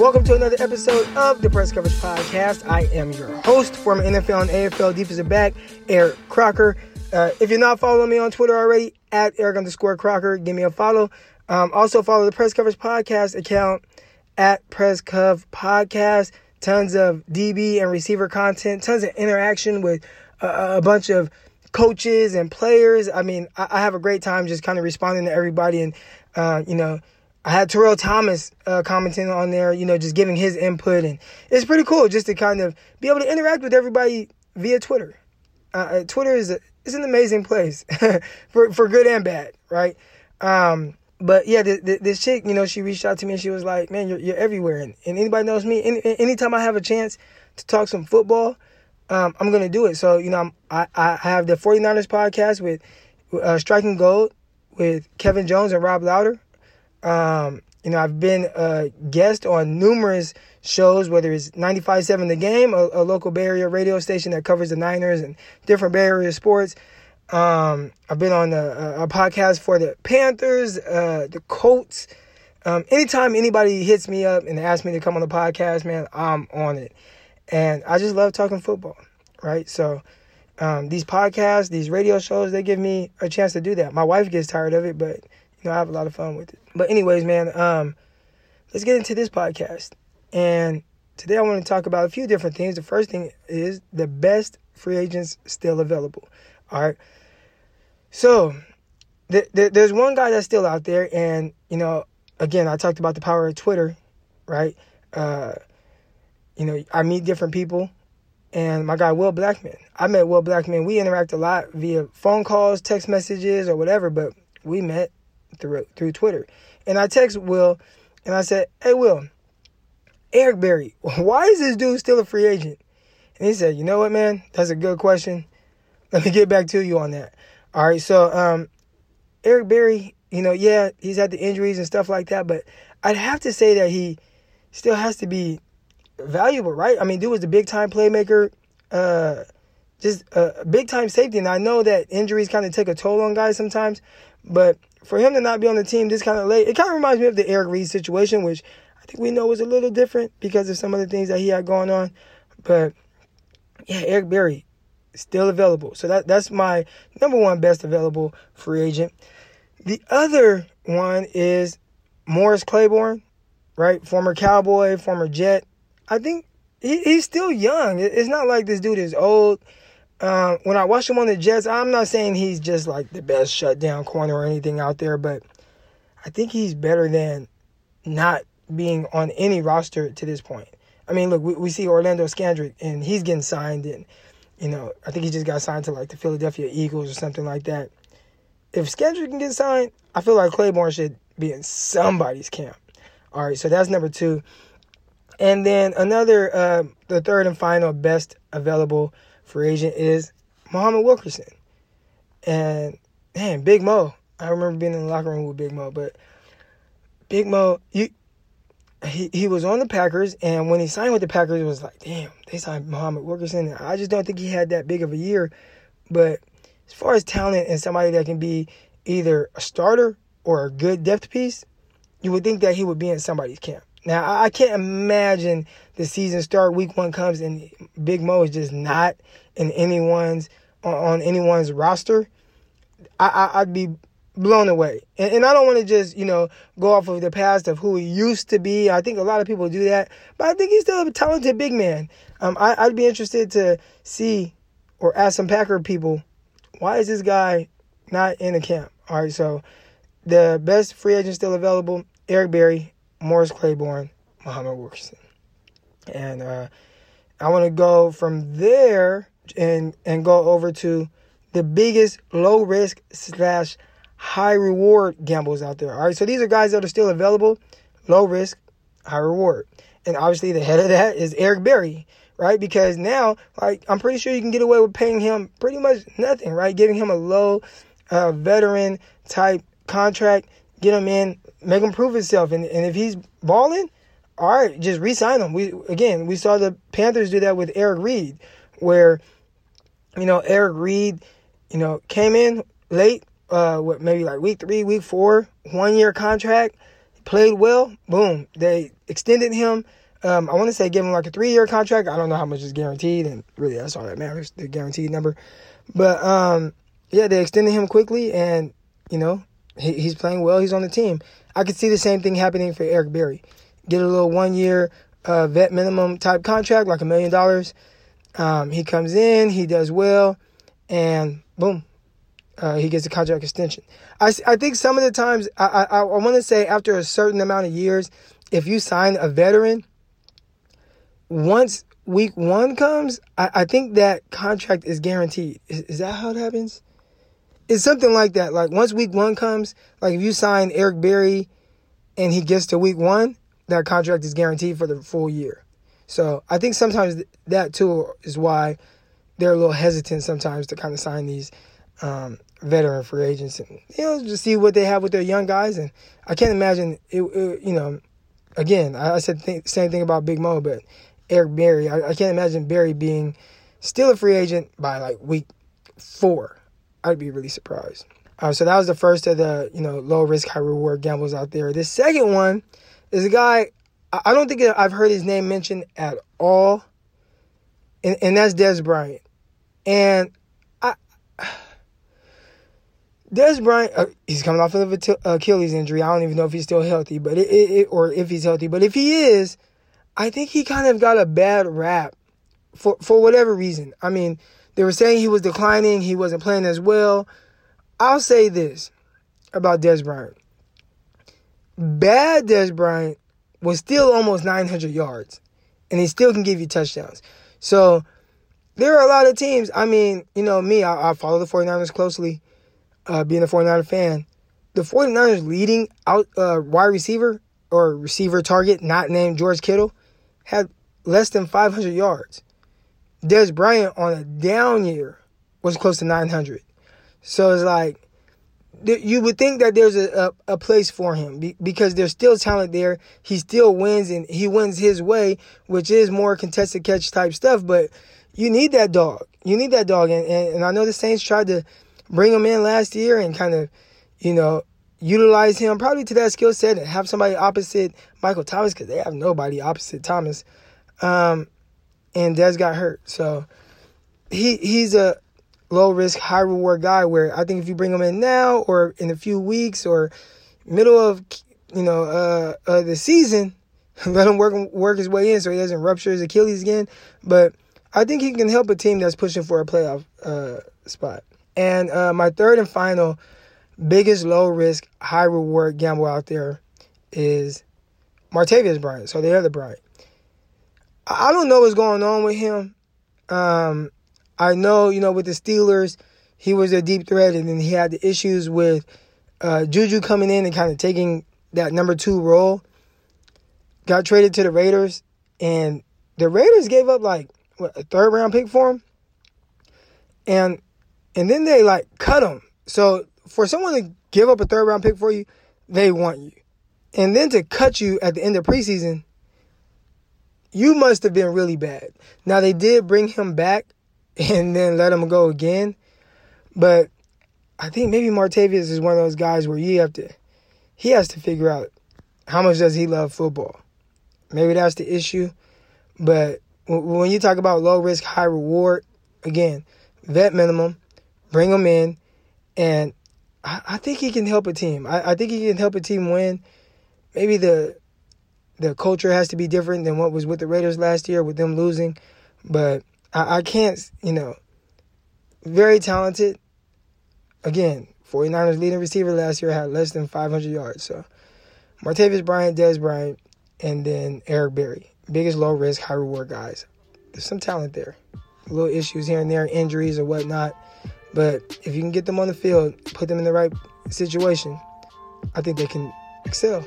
welcome to another episode of the Press Coverage Podcast. I am your host, former NFL and AFL defensive back, Eric Crocker. Uh, if you're not following me on Twitter already, at Eric underscore Crocker, give me a follow. Um, also follow the Press Coverage Podcast account at Press Cov Podcast. Tons of DB and receiver content, tons of interaction with a, a bunch of coaches and players. I mean, I, I, have a great time just kind of responding to everybody. And, uh, you know, I had Terrell Thomas uh, commenting on there, you know, just giving his input. And it's pretty cool just to kind of be able to interact with everybody via Twitter. Uh, uh Twitter is, a, is an amazing place for, for good and bad, right? Um, but yeah, the, the, this chick, you know, she reached out to me and she was like, "Man, you're, you're everywhere." And, and anybody knows me. Any, anytime I have a chance to talk some football, um, I'm gonna do it. So you know, I'm, i I have the 49ers podcast with uh, Striking Gold with Kevin Jones and Rob Louder. Um, you know, I've been a guest on numerous shows, whether it's 95.7 The Game, a, a local Bay Area radio station that covers the Niners and different Bay Area sports. Um, I've been on a, a, podcast for the Panthers, uh, the Colts. Um, anytime anybody hits me up and asks me to come on the podcast, man, I'm on it. And I just love talking football, right? So um, these podcasts, these radio shows, they give me a chance to do that. My wife gets tired of it, but you know I have a lot of fun with it. But anyways, man, um, let's get into this podcast. And today I want to talk about a few different things. The first thing is the best free agents still available. All right. So th- th- there's one guy that's still out there, and you know, again, I talked about the power of Twitter, right? Uh, you know, I meet different people, and my guy Will Blackman. I met Will Blackman. We interact a lot via phone calls, text messages, or whatever, but we met through through Twitter. And I text Will, and I said, "Hey, Will." Eric Berry, why is this dude still a free agent? And he said, You know what, man? That's a good question. Let me get back to you on that. All right, so um, Eric Berry, you know, yeah, he's had the injuries and stuff like that, but I'd have to say that he still has to be valuable, right? I mean, dude was a big time playmaker, uh, just a big time safety. And I know that injuries kind of take a toll on guys sometimes, but for him to not be on the team this kind of late, it kind of reminds me of the Eric Reid situation, which I think we know was a little different because of some of the things that he had going on. But yeah, Eric Berry, still available. So that that's my number one best available free agent. The other one is Morris Claiborne, right? Former Cowboy, former Jet. I think he, he's still young. It's not like this dude is old. Um, when I watch him on the Jets, I'm not saying he's just like the best shutdown corner or anything out there, but I think he's better than not being on any roster to this point. I mean, look, we, we see Orlando Scandrick, and he's getting signed, and you know, I think he just got signed to like the Philadelphia Eagles or something like that. If Scandrick can get signed, I feel like Claiborne should be in somebody's camp. All right, so that's number two. And then another, uh, the third and final best available free agent is Muhammad Wilkerson. And man, Big Mo. I remember being in the locker room with Big Mo, but Big Mo, he, he was on the Packers, and when he signed with the Packers, it was like, damn, they signed Muhammad Wilkerson. I just don't think he had that big of a year. But as far as talent and somebody that can be either a starter or a good depth piece, you would think that he would be in somebody's camp. Now, I can't imagine the season start, week one comes, and Big Mo is just not in anyone's on anyone's roster. I, I I'd be blown away. And, and I don't want to just, you know, go off of the past of who he used to be. I think a lot of people do that, but I think he's still a talented big man. Um, I, would be interested to see or ask some Packer people, why is this guy not in the camp? All right, so the best free agent still available: Eric Berry, Morris Claiborne, Muhammad Wilkerson, and uh, I want to go from there and and go over to the biggest low risk slash high reward gambles out there. All right, so these are guys that are still available, low risk, high reward. And obviously, the head of that is Eric Berry, right? Because now, like, I'm pretty sure you can get away with paying him pretty much nothing, right? Giving him a low uh, veteran type contract, get him in, make him prove himself. And, and if he's balling, all right, just re-sign him. We again, we saw the Panthers do that with Eric Reid, where you know Eric Reid, you know, came in late, uh, what maybe like week three, week four, one year contract, played well, boom, they extended him. Um, I want to say give him like a three year contract. I don't know how much is guaranteed, and really that's all that matters, the guaranteed number. But um, yeah, they extended him quickly, and you know he, he's playing well. He's on the team. I could see the same thing happening for Eric Berry. Get a little one year uh, vet minimum type contract, like a million dollars. Um, he comes in, he does well, and boom, uh, he gets a contract extension. I, I think some of the times, I, I, I want to say after a certain amount of years, if you sign a veteran, once week one comes, I, I think that contract is guaranteed. Is, is that how it happens? It's something like that. Like once week one comes, like if you sign Eric Berry and he gets to week one, that contract is guaranteed for the full year. So I think sometimes that too is why they're a little hesitant sometimes to kind of sign these um, veteran free agents and you know just see what they have with their young guys. And I can't imagine it. it you know, again, I, I said the same thing about Big Mo, but Eric Berry, I, I can't imagine Berry being still a free agent by like week four. I'd be really surprised. Uh, so that was the first of the you know low risk high reward gambles out there. The second one is a guy I don't think I've heard his name mentioned at all, and, and that's Dez Bryant. And I, Dez Bryant, uh, he's coming off of an Achilles injury. I don't even know if he's still healthy, but it, it, or if he's healthy. But if he is, I think he kind of got a bad rap for for whatever reason. I mean, they were saying he was declining, he wasn't playing as well. I'll say this about Dez Bryant. Bad Dez Bryant was still almost 900 yards, and he still can give you touchdowns. So there are a lot of teams. I mean, you know, me, I, I follow the 49ers closely, uh, being a 49er fan. The 49ers leading out uh, wide receiver or receiver target, not named George Kittle, had less than 500 yards. Dez Bryant on a down year was close to 900. So it's like, you would think that there's a, a, a place for him because there's still talent there. He still wins and he wins his way, which is more contested catch type stuff. But you need that dog. You need that dog. And, and, and I know the Saints tried to bring him in last year and kind of, you know, utilize him probably to that skill set and have somebody opposite Michael Thomas because they have nobody opposite Thomas. Um, and Dez got hurt. So he he's a low risk, high reward guy where I think if you bring him in now or in a few weeks or middle of you know uh, uh the season, let him work work his way in so he doesn't rupture his Achilles again. But I think he can help a team that's pushing for a playoff uh, spot. And uh, my third and final biggest low risk, high reward gamble out there is Martavis Bryant. So the other Bryant. I don't know what's going on with him. Um, I know, you know, with the Steelers, he was a deep threat, and then he had the issues with uh, Juju coming in and kind of taking that number two role. Got traded to the Raiders, and the Raiders gave up like what, a third round pick for him, and and then they like cut him. So for someone to give up a third round pick for you, they want you, and then to cut you at the end of preseason, you must have been really bad. Now they did bring him back and then let him go again. But I think maybe Martavis is one of those guys where you have to, he has to figure out how much does he love football. Maybe that's the issue. But when you talk about low risk, high reward, again, vet minimum, bring him in, and I, think he can help a team. I think he can help a team win. Maybe the the culture has to be different than what was with the Raiders last year with them losing, but I, I can't, you know, very talented. Again, 49ers leading receiver last year had less than 500 yards. So Martavis Bryant, Dez Bryant, and then Eric Berry. Biggest low risk, high reward guys. There's some talent there. Little issues here and there, injuries or whatnot. But if you can get them on the field, put them in the right situation, I think they can excel.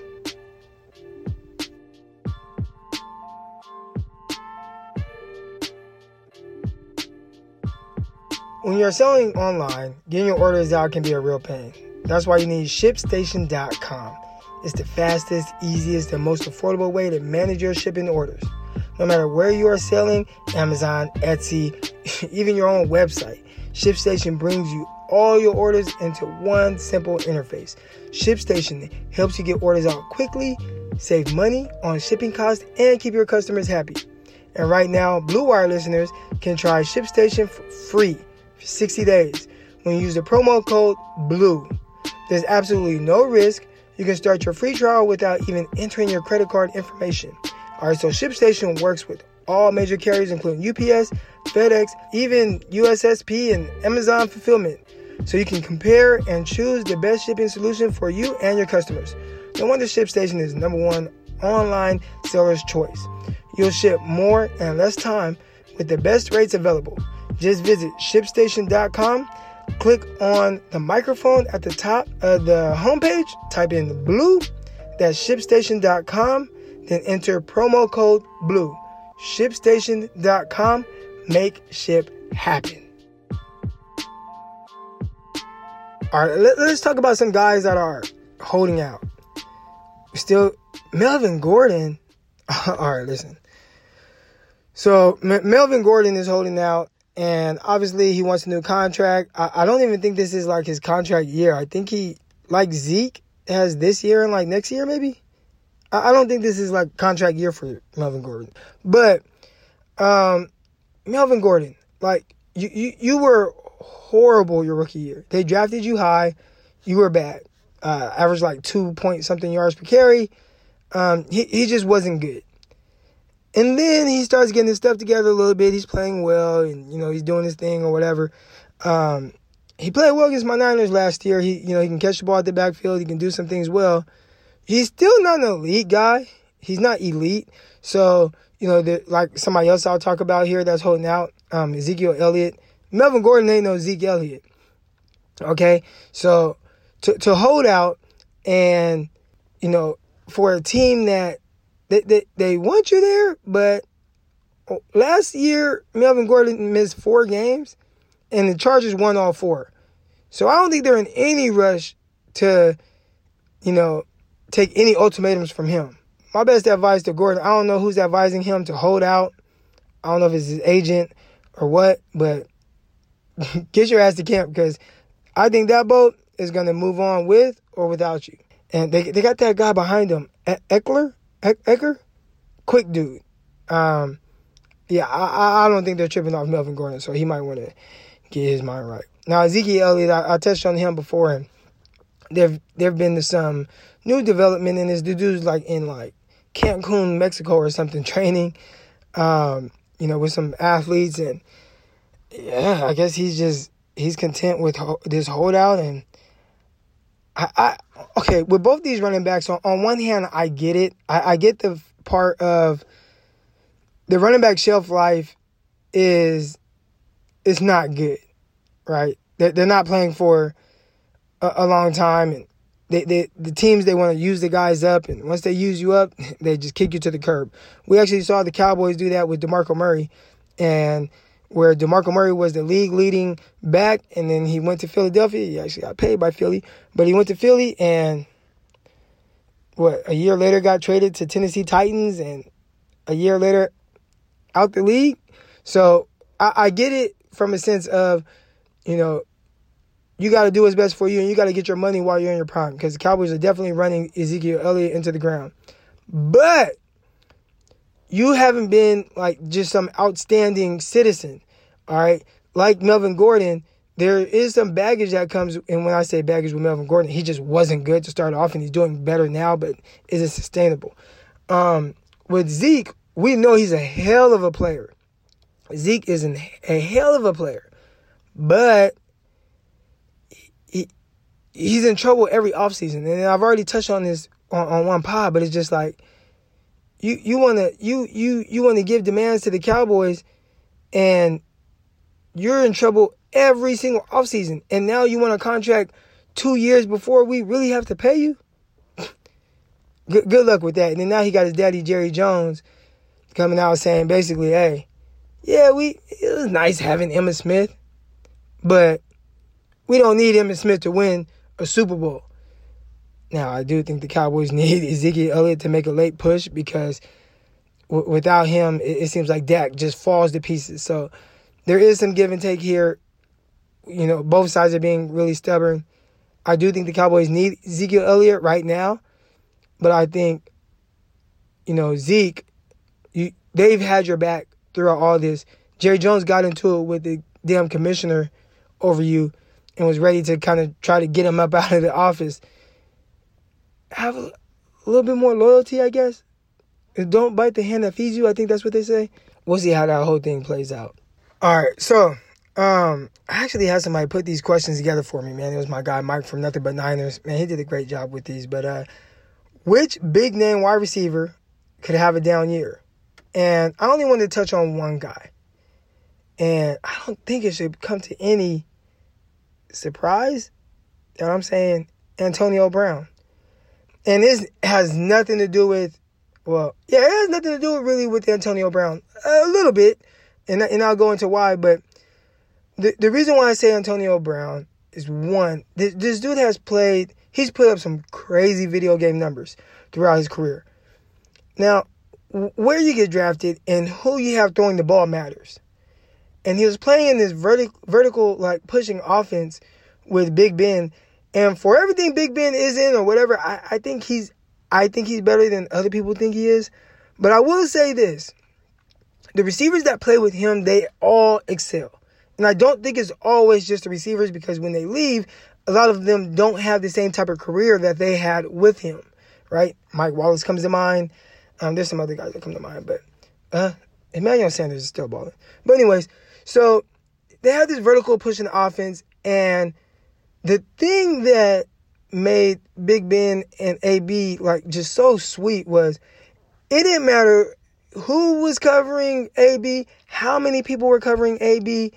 When you're selling online, getting your orders out can be a real pain. That's why you need ShipStation.com. It's the fastest, easiest, and most affordable way to manage your shipping orders. No matter where you are selling, Amazon, Etsy, even your own website, ShipStation brings you all your orders into one simple interface. ShipStation helps you get orders out quickly, save money on shipping costs, and keep your customers happy. And right now, Blue Wire listeners can try ShipStation free for 60 days when you use the promo code BLUE. There's absolutely no risk. You can start your free trial without even entering your credit card information. All right, so ShipStation works with all major carriers, including UPS, FedEx, even USSP and Amazon Fulfillment. So you can compare and choose the best shipping solution for you and your customers. No wonder ShipStation is number one online seller's choice. You'll ship more and less time with the best rates available. Just visit shipstation.com, click on the microphone at the top of the homepage, type in blue, that's shipstation.com, then enter promo code blue. Shipstation.com, make ship happen. All right, let, us talk about some guys that are holding out. Still, Melvin Gordon. All right, listen. So M- Melvin Gordon is holding out, and obviously he wants a new contract. I-, I don't even think this is like his contract year. I think he, like Zeke, has this year and like next year maybe. I, I don't think this is like contract year for Melvin Gordon. But um, Melvin Gordon, like you, you, you were horrible your rookie year. They drafted you high. You were bad. Uh, averaged like two point something yards per carry. Um, he, he just wasn't good. And then he starts getting his stuff together a little bit. He's playing well and, you know, he's doing his thing or whatever. Um, he played well against my Niners last year. He, you know, he can catch the ball at the backfield. He can do some things well. He's still not an elite guy. He's not elite. So, you know, the, like somebody else I'll talk about here that's holding out, um, Ezekiel Elliott. Melvin Gordon ain't no Zeke Elliott. Okay, so to to hold out and you know for a team that they, they, they want you there, but last year Melvin Gordon missed four games, and the Chargers won all four. So I don't think they're in any rush to, you know, take any ultimatums from him. My best advice to Gordon, I don't know who's advising him to hold out. I don't know if it's his agent or what, but get your ass to camp because I think that boat is going to move on with or without you. And they, they got that guy behind them, e- Ekeler, e- Ecker, quick dude. Um, yeah, I, I don't think they're tripping off Melvin Gordon, so he might want to get his mind right. Now Ezekiel Elliott, I, I touched on him before, and there there've been some new development in this. The dude's like in like Cancun, Mexico, or something, training, um, you know, with some athletes, and yeah, I guess he's just he's content with ho- this holdout and I, I okay with both these running backs. On, on one hand, I get it. I, I get the part of the running back shelf life is is not good, right? They're, they're not playing for a, a long time, and they, they the teams they want to use the guys up, and once they use you up, they just kick you to the curb. We actually saw the Cowboys do that with Demarco Murray, and where DeMarco Murray was the league leading back, and then he went to Philadelphia. He actually got paid by Philly, but he went to Philly, and what a year later got traded to Tennessee Titans, and a year later out the league. So I, I get it from a sense of, you know, you got to do what's best for you, and you got to get your money while you're in your prime, because the Cowboys are definitely running Ezekiel Elliott into the ground, but you haven't been like just some outstanding citizen, all right? Like Melvin Gordon, there is some baggage that comes, and when I say baggage with Melvin Gordon, he just wasn't good to start off, and he's doing better now, but is it sustainable. Um, with Zeke, we know he's a hell of a player. Zeke is an, a hell of a player, but he, he's in trouble every offseason. And I've already touched on this on, on one pod, but it's just like you you want to you you you want to give demands to the Cowboys, and you're in trouble every single offseason. And now you want a contract two years before we really have to pay you. good, good luck with that. And then now he got his daddy Jerry Jones coming out saying basically, hey, yeah, we it was nice having Emmitt Smith, but we don't need Emmitt Smith to win a Super Bowl. Now, I do think the Cowboys need Ezekiel Elliott to make a late push because w- without him, it, it, seems like Dak just falls to pieces. So there is some give and take here. you know, both sides are being really stubborn. I do think the Cowboys need Ezekiel Elliott right now, but I think, you know, Zeke, you, they've had your back throughout all this. Jerry Jones got into it with the damn commissioner over you and was ready to kind of try to get him up out of the office. Have a, little bit more loyalty, I guess. Don't bite the hand that feeds you. I think that's what they say. We'll see how that whole thing plays out. All right, so um, I actually had somebody put these questions together for me, man. It was my guy Mike from Nothing But Niners. Man, he did a great job with these. But uh, which big name wide receiver could have a down year? And I only wanted to touch on one guy. And I don't think it should come to any surprise. You know what I'm saying? Antonio Brown. And this has nothing to do with, well, yeah, it has nothing to do really with Antonio Brown. A little bit. And, and I'll go into why. But the, the reason why I say Antonio Brown is one, this, this dude has played, he's put up some crazy video game numbers throughout his career. Now, where you get drafted and who you have throwing the ball matters. And he was playing in this vertical, vertical like pushing offense with Big Ben. And for everything Big Ben is in or whatever, I, I think he's I think he's better than other people think he is. But I will say this. The receivers that play with him, they all excel. And I don't think it's always just the receivers because when they leave, a lot of them don't have the same type of career that they had with him, right? Mike Wallace comes to mind. Um, there's some other guys that come to mind, but uh, Emmanuel Sanders is still balling. But anyways, so they have this vertical pushing offense, and the thing that made Big Ben and AB like just so sweet was it didn't matter who was covering AB, how many people were covering AB.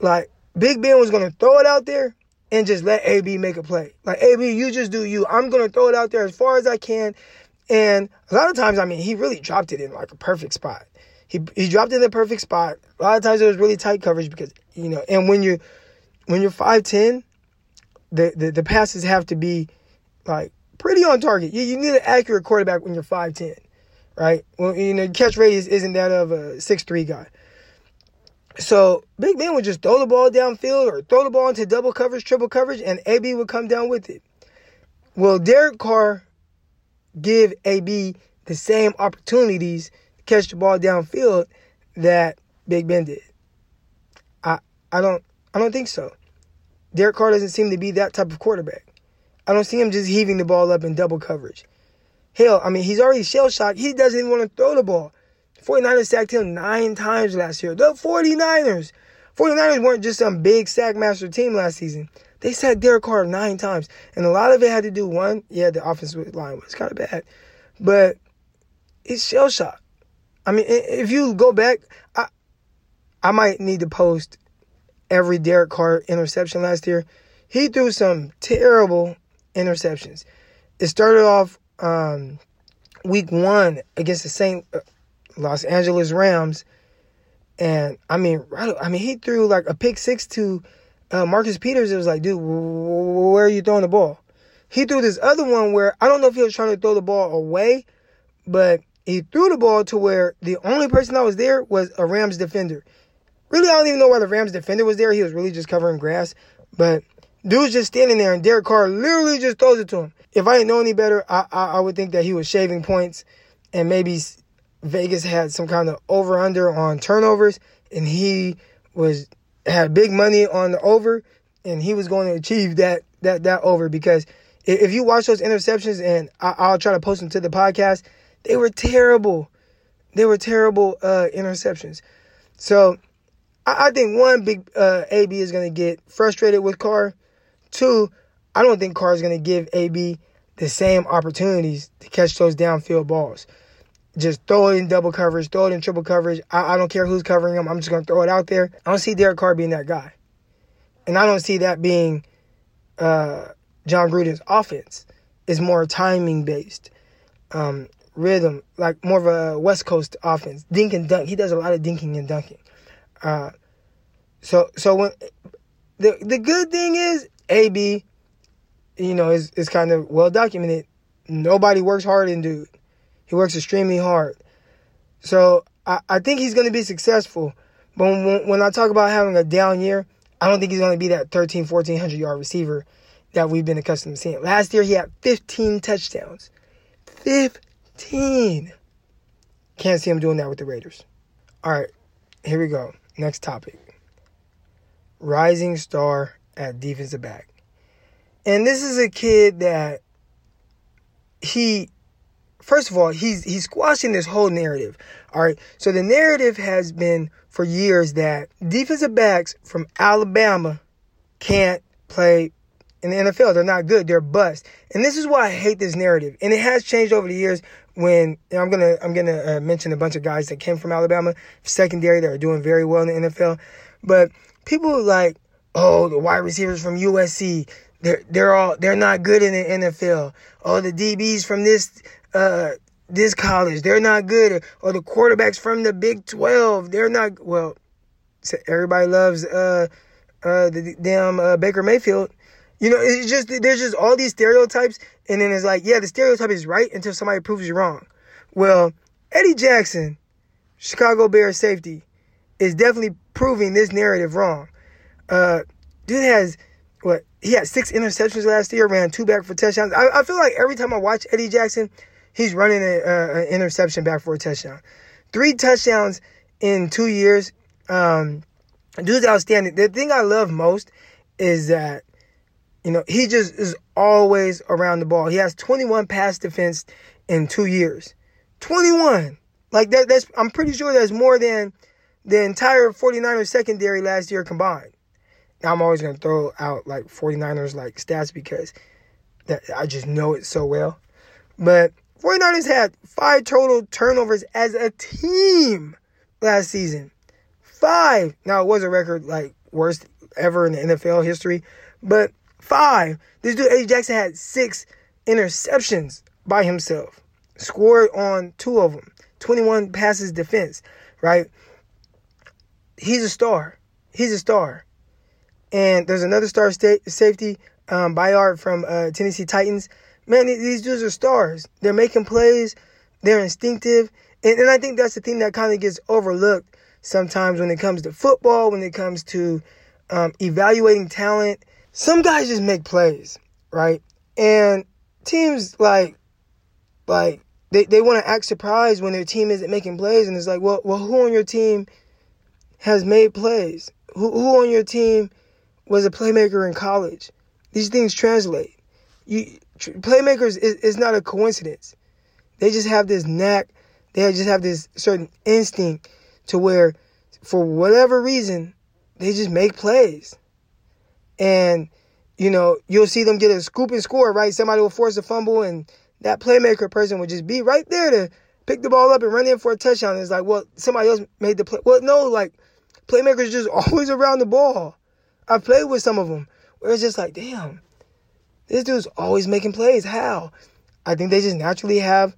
Like Big Ben was gonna throw it out there and just let AB make a play. Like AB, you just do you. I'm gonna throw it out there as far as I can. And a lot of times, I mean, he really dropped it in like a perfect spot. He he dropped it in the perfect spot. A lot of times it was really tight coverage because you know, and when you're when you're five ten, the, the the passes have to be like pretty on target. You, you need an accurate quarterback when you're five ten, right? Well, you know, catch radius isn't that of a six three guy. So Big Ben would just throw the ball downfield or throw the ball into double coverage, triple coverage, and AB would come down with it. Will Derek Carr give AB the same opportunities to catch the ball downfield that Big Ben did. I I don't I don't think so. Derek Carr doesn't seem to be that type of quarterback. I don't see him just heaving the ball up in double coverage. Hell, I mean, he's already shell shocked. He doesn't even want to throw the ball. 49ers sacked him nine times last year. The 49ers. 49ers weren't just some big sack master team last season. They sacked Derek Carr nine times. And a lot of it had to do, one, yeah, the offensive line was kind of bad. But it's shell shocked. I mean, if you go back, I, I might need to post every Derek Carr interception last year. He threw some terrible interceptions. It started off um, week one against the St. Uh, Los Angeles Rams, and I mean, right, I mean, he threw like a pick six to uh, Marcus Peters. It was like, dude, where are you throwing the ball? He threw this other one where I don't know if he was trying to throw the ball away, but he threw the ball to where the only person that was there was a Rams defender. Really, I don't even know why the Rams defender was there. He was really just covering grass. But dude's just standing there, and Derek Carr literally just throws it to him. If I didn't know any better, I, I, I would think that he was shaving points, and maybe Vegas had some kind of over under on turnovers, and he was had big money on the over, and he was going to achieve that that that over because if you watch those interceptions, and I, will try to post them to the podcast, they were terrible. They were terrible uh, interceptions. So I, I think one big uh, AB is going to get frustrated with Carr. Two, I don't think Carr is going to give AB the same opportunities to catch those downfield balls. Just throw it in double coverage, throw it in triple coverage. I, I don't care who's covering him. I'm just going to throw it out there. I don't see Derek Carr being that guy. And I don't see that being uh, Jon Gruden's offense. It's more timing based, um, rhythm, like more of a West Coast offense. Dink and dunk. He does a lot of dinking and dunking. Uh, so so when the the good thing is AB, you know, is is kind of well documented. Nobody works hard in dude. He works extremely hard. So I, I think he's going to be successful. But when, when I talk about having a down year, I don't think he's going to be that 13, 1400 yard receiver that we've been accustomed to seeing. Last year, he had 15 touchdowns. 15. Can't see him doing that with the Raiders. All right, here we go. Next topic. Rising star at defensive back. And this is a kid that he first of all, he's he's squashing this whole narrative. All right. So the narrative has been for years that defensive backs from Alabama can't play in the NFL. They're not good. They're bust. And this is why I hate this narrative. And it has changed over the years when I'm gonna I'm gonna uh, mention a bunch of guys that came from Alabama secondary that are doing very well in the NFL, but people like oh the wide receivers from USC they're they're all they're not good in the NFL. Oh the DBs from this uh this college they're not good or the quarterbacks from the Big 12 they're not well everybody loves uh uh the damn uh, Baker Mayfield you know, it's just there's just all these stereotypes, and then it's like, yeah, the stereotype is right until somebody proves you wrong. Well, Eddie Jackson, Chicago Bears safety, is definitely proving this narrative wrong. Uh, dude has what he had six interceptions last year, ran two back for touchdowns. I, I feel like every time I watch Eddie Jackson, he's running an interception back for a touchdown. Three touchdowns in two years. Um, dude's outstanding. The thing I love most is that you know, he just is always around the ball. He has 21 pass defense in two years. 21. Like that, that's I'm pretty sure that's more than the entire 49ers secondary last year combined. Now I'm always gonna throw out like 49ers like stats because that I just know it so well. But 49ers had five total turnovers as a team last season. Five. Now it was a record like worst ever in the NFL history, but Five. This dude, Eddie Jackson, had six interceptions by himself. Scored on two of them. 21 passes defense, right? He's a star. He's a star. And there's another star sta- safety, um, Byard from uh, Tennessee Titans. Man, these dudes are stars. They're making plays. They're instinctive. And, and I think that's the thing that kind of gets overlooked sometimes when it comes to football, when it comes to um, evaluating talent some guys just make plays, right? And teams like like they, they want to act surprised when their team isn't making plays and it's like, well well who on your team has made plays? Who who on your team was a playmaker in college? These things translate. You playmakers is, is not a coincidence. They just have this knack, they just have this certain instinct to where for whatever reason they just make plays. And, you know, you'll see them get a scoop and score, right? Somebody will force a fumble and that playmaker person would just be right there to pick the ball up and run in for a touchdown. It's like, well, somebody else made the play. Well, no, like playmakers just always around the ball. I've played with some of them where it's just like, damn, this dude's always making plays. How? I think they just naturally have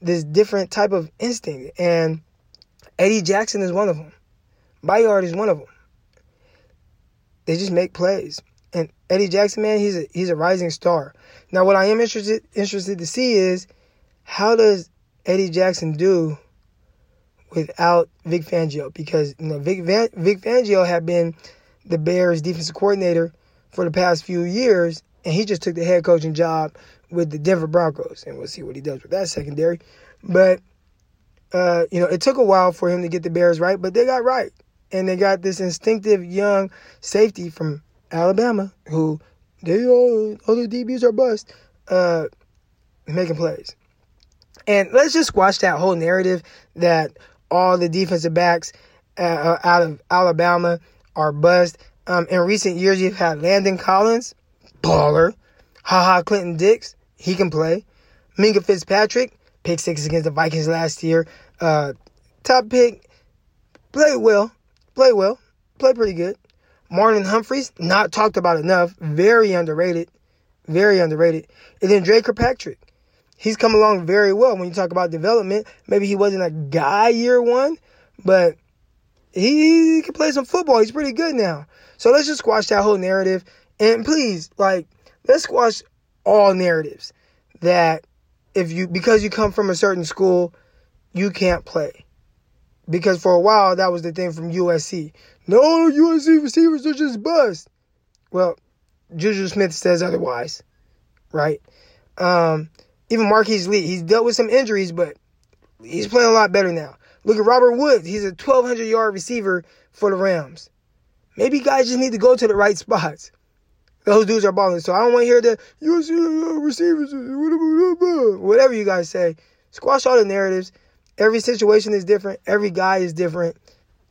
this different type of instinct. And Eddie Jackson is one of them. Byard is one of them. They just make plays. And Eddie Jackson, man, he's a he's a rising star. Now, what I am interested interested to see is how does Eddie Jackson do without Vic Fangio? Because you know Vic Van, Vic Fangio had been the Bears' defensive coordinator for the past few years, and he just took the head coaching job with the Denver Broncos, and we'll see what he does with that secondary. But uh, you know, it took a while for him to get the Bears right, but they got right and they got this instinctive young safety from Alabama who they all other DBs are bust, uh, making plays. And let's just squash that whole narrative that all the defensive backs uh, uh out of Alabama are bust. Um, in recent years, you've had Landon Collins, baller. Ha Ha Clinton-Dix, he can play. Minkah Fitzpatrick, pick six against the Vikings last year. Uh, top pick, played well, Play well. Play pretty good. Marlon Humphreys, not talked about enough. Very underrated. Very underrated. And then Dre Kirkpatrick. He's come along very well when you talk about development. Maybe he wasn't a guy year one, but he can play some football. He's pretty good now. So let's just squash that whole narrative. And please, like, let's squash all narratives that if you, because you come from a certain school, you can't play because for a while that was the thing from USC. no USC receivers are just bust. Well, Juju Smith says otherwise, right? Um, even Marquise Lee, he's dealt with some injuries, but he's playing a lot better now. Look at Robert Woods. He's a 1,200 yard receiver for the Rams. Maybe guys just need to go to the right spots. Those dudes are balling. So I don't want to hear the USC receivers, whatever you guys say. Squash all the narratives. Every situation is different. Every guy is different.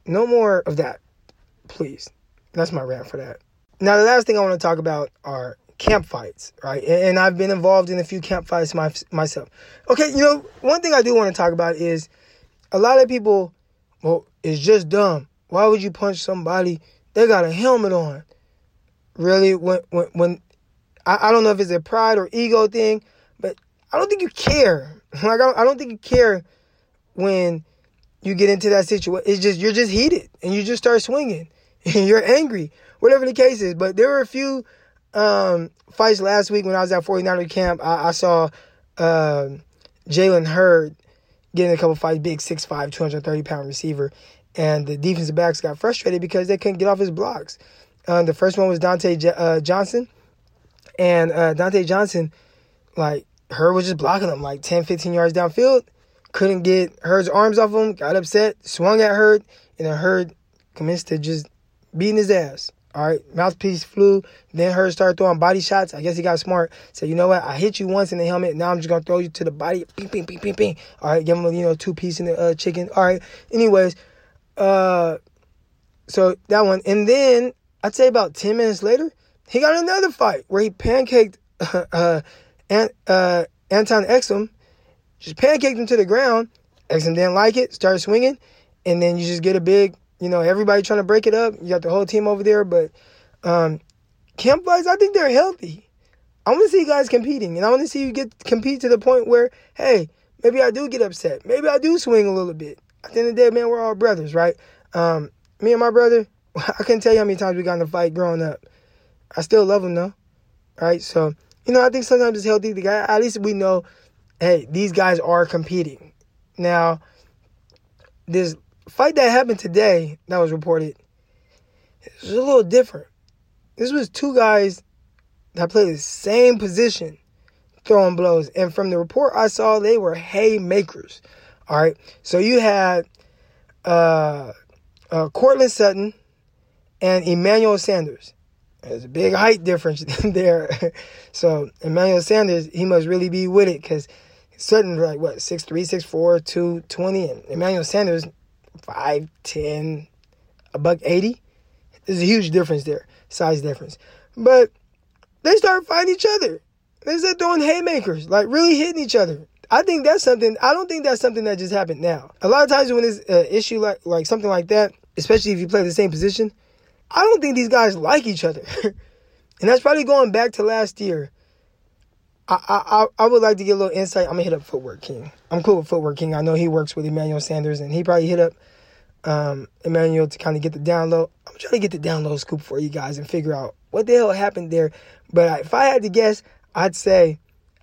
No more of that, please. That's my rant for that. Now, the last thing I want to talk about are camp fights, right? And I've been involved in a few camp fights my, myself. Okay, you know, one thing I do want to talk about is a lot of people, well, it's just dumb. Why would you punch somebody? They got a helmet on. Really, when when, when I, I don't know if it's a pride or ego thing, but I don't think you care. Like I don't, I don't think you care when you get into that situation. It's just you're just heated and you just start swinging and you're angry, whatever the case is. But there were a few um, fights last week when I was at 49er camp. I, I saw uh, Jalen Hurd getting a couple fights, big 6'5", 230 pound receiver, and the defensive backs got frustrated because they couldn't get off his blocks. Uh, the first one was Dante J- uh, Johnson, and uh, Dontae Johnson, like Hurd was just blocking him like 10, 15 yards downfield. Couldn't get Hurd's arms off him. Got upset, swung at Hurd, and then Hurd commenced to just beating his ass. All right, mouthpiece flew. Then Hurd started throwing body shots. I guess he got smart. Said, you know what? I hit you once in the helmet. Now I'm just gonna throw you to the body. Ping, ping, ping, ping, ping. All right, give him a, you know two piece in the uh, chicken. All right. Anyways, uh, so that one, and then I'd say about ten minutes later, he got another fight where he pancaked uh, uh, uh Antone Exum, just pancaked him to the ground. Exum didn't like it, started swinging, and then you just get a big you know, everybody trying to break it up. You got the whole team over there, but um, camp fights, I think they're healthy. I want to see you guys competing, and I want to see you get compete to the point where, hey, maybe I do get upset. Maybe I do swing a little bit. At the end of the day, man, we're all brothers, right? Um, me and my brother, I can't tell you how many times we got in a fight growing up. I still love him though, right? So, you know, I think sometimes it's healthy. The guy, at least we know, hey, these guys are competing. Now, this fight that happened today that was reported is a little different. This was two guys that played the same position throwing blows. And from the report I saw, they were haymakers. All right. So you had uh, uh, Courtland Sutton and Emmanuel Sanders. There's a big height difference there. so Emmanuel Sanders, he must really be with it because Sutton like what six three, six four, two twenty, and Emmanuel Sanders five, ten, a buck eighty. There's a huge difference there, size difference. But they start fighting each other. They start throwing haymakers, like really hitting each other. I think that's something. I don't think that's something that just happened now. A lot of times when there's an issue like like something like that, especially if you play the same position, I don't think these guys like each other. and that's probably going back to last year. I, I I would like to get a little insight. I'm gonna hit up Footwork King. I'm cool with Footwork King. I know he works with Emmanuel Sanders, and he probably hit up um, Emmanuel to kind of get the download. I'm trying to get the download scoop for you guys and figure out what the hell happened there. But if I had to guess, I'd say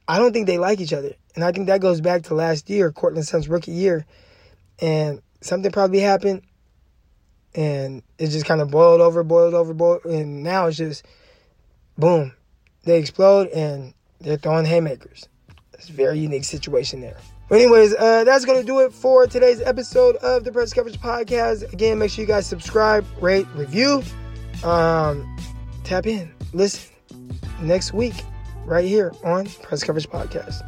I don't think they like each other, and I think that goes back to last year, Courtland Sutton's rookie year, and something probably happened, and it just kind of boiled over, boiled over, boiled, and now it's just boom, they explode and they're throwing haymakers. It's a very unique situation there. But anyways, uh, that's gonna do it for today's episode of the Press Coverage Podcast. Again, make sure you guys subscribe, rate, review, um, tap in, listen next week right here on Press Coverage Podcast.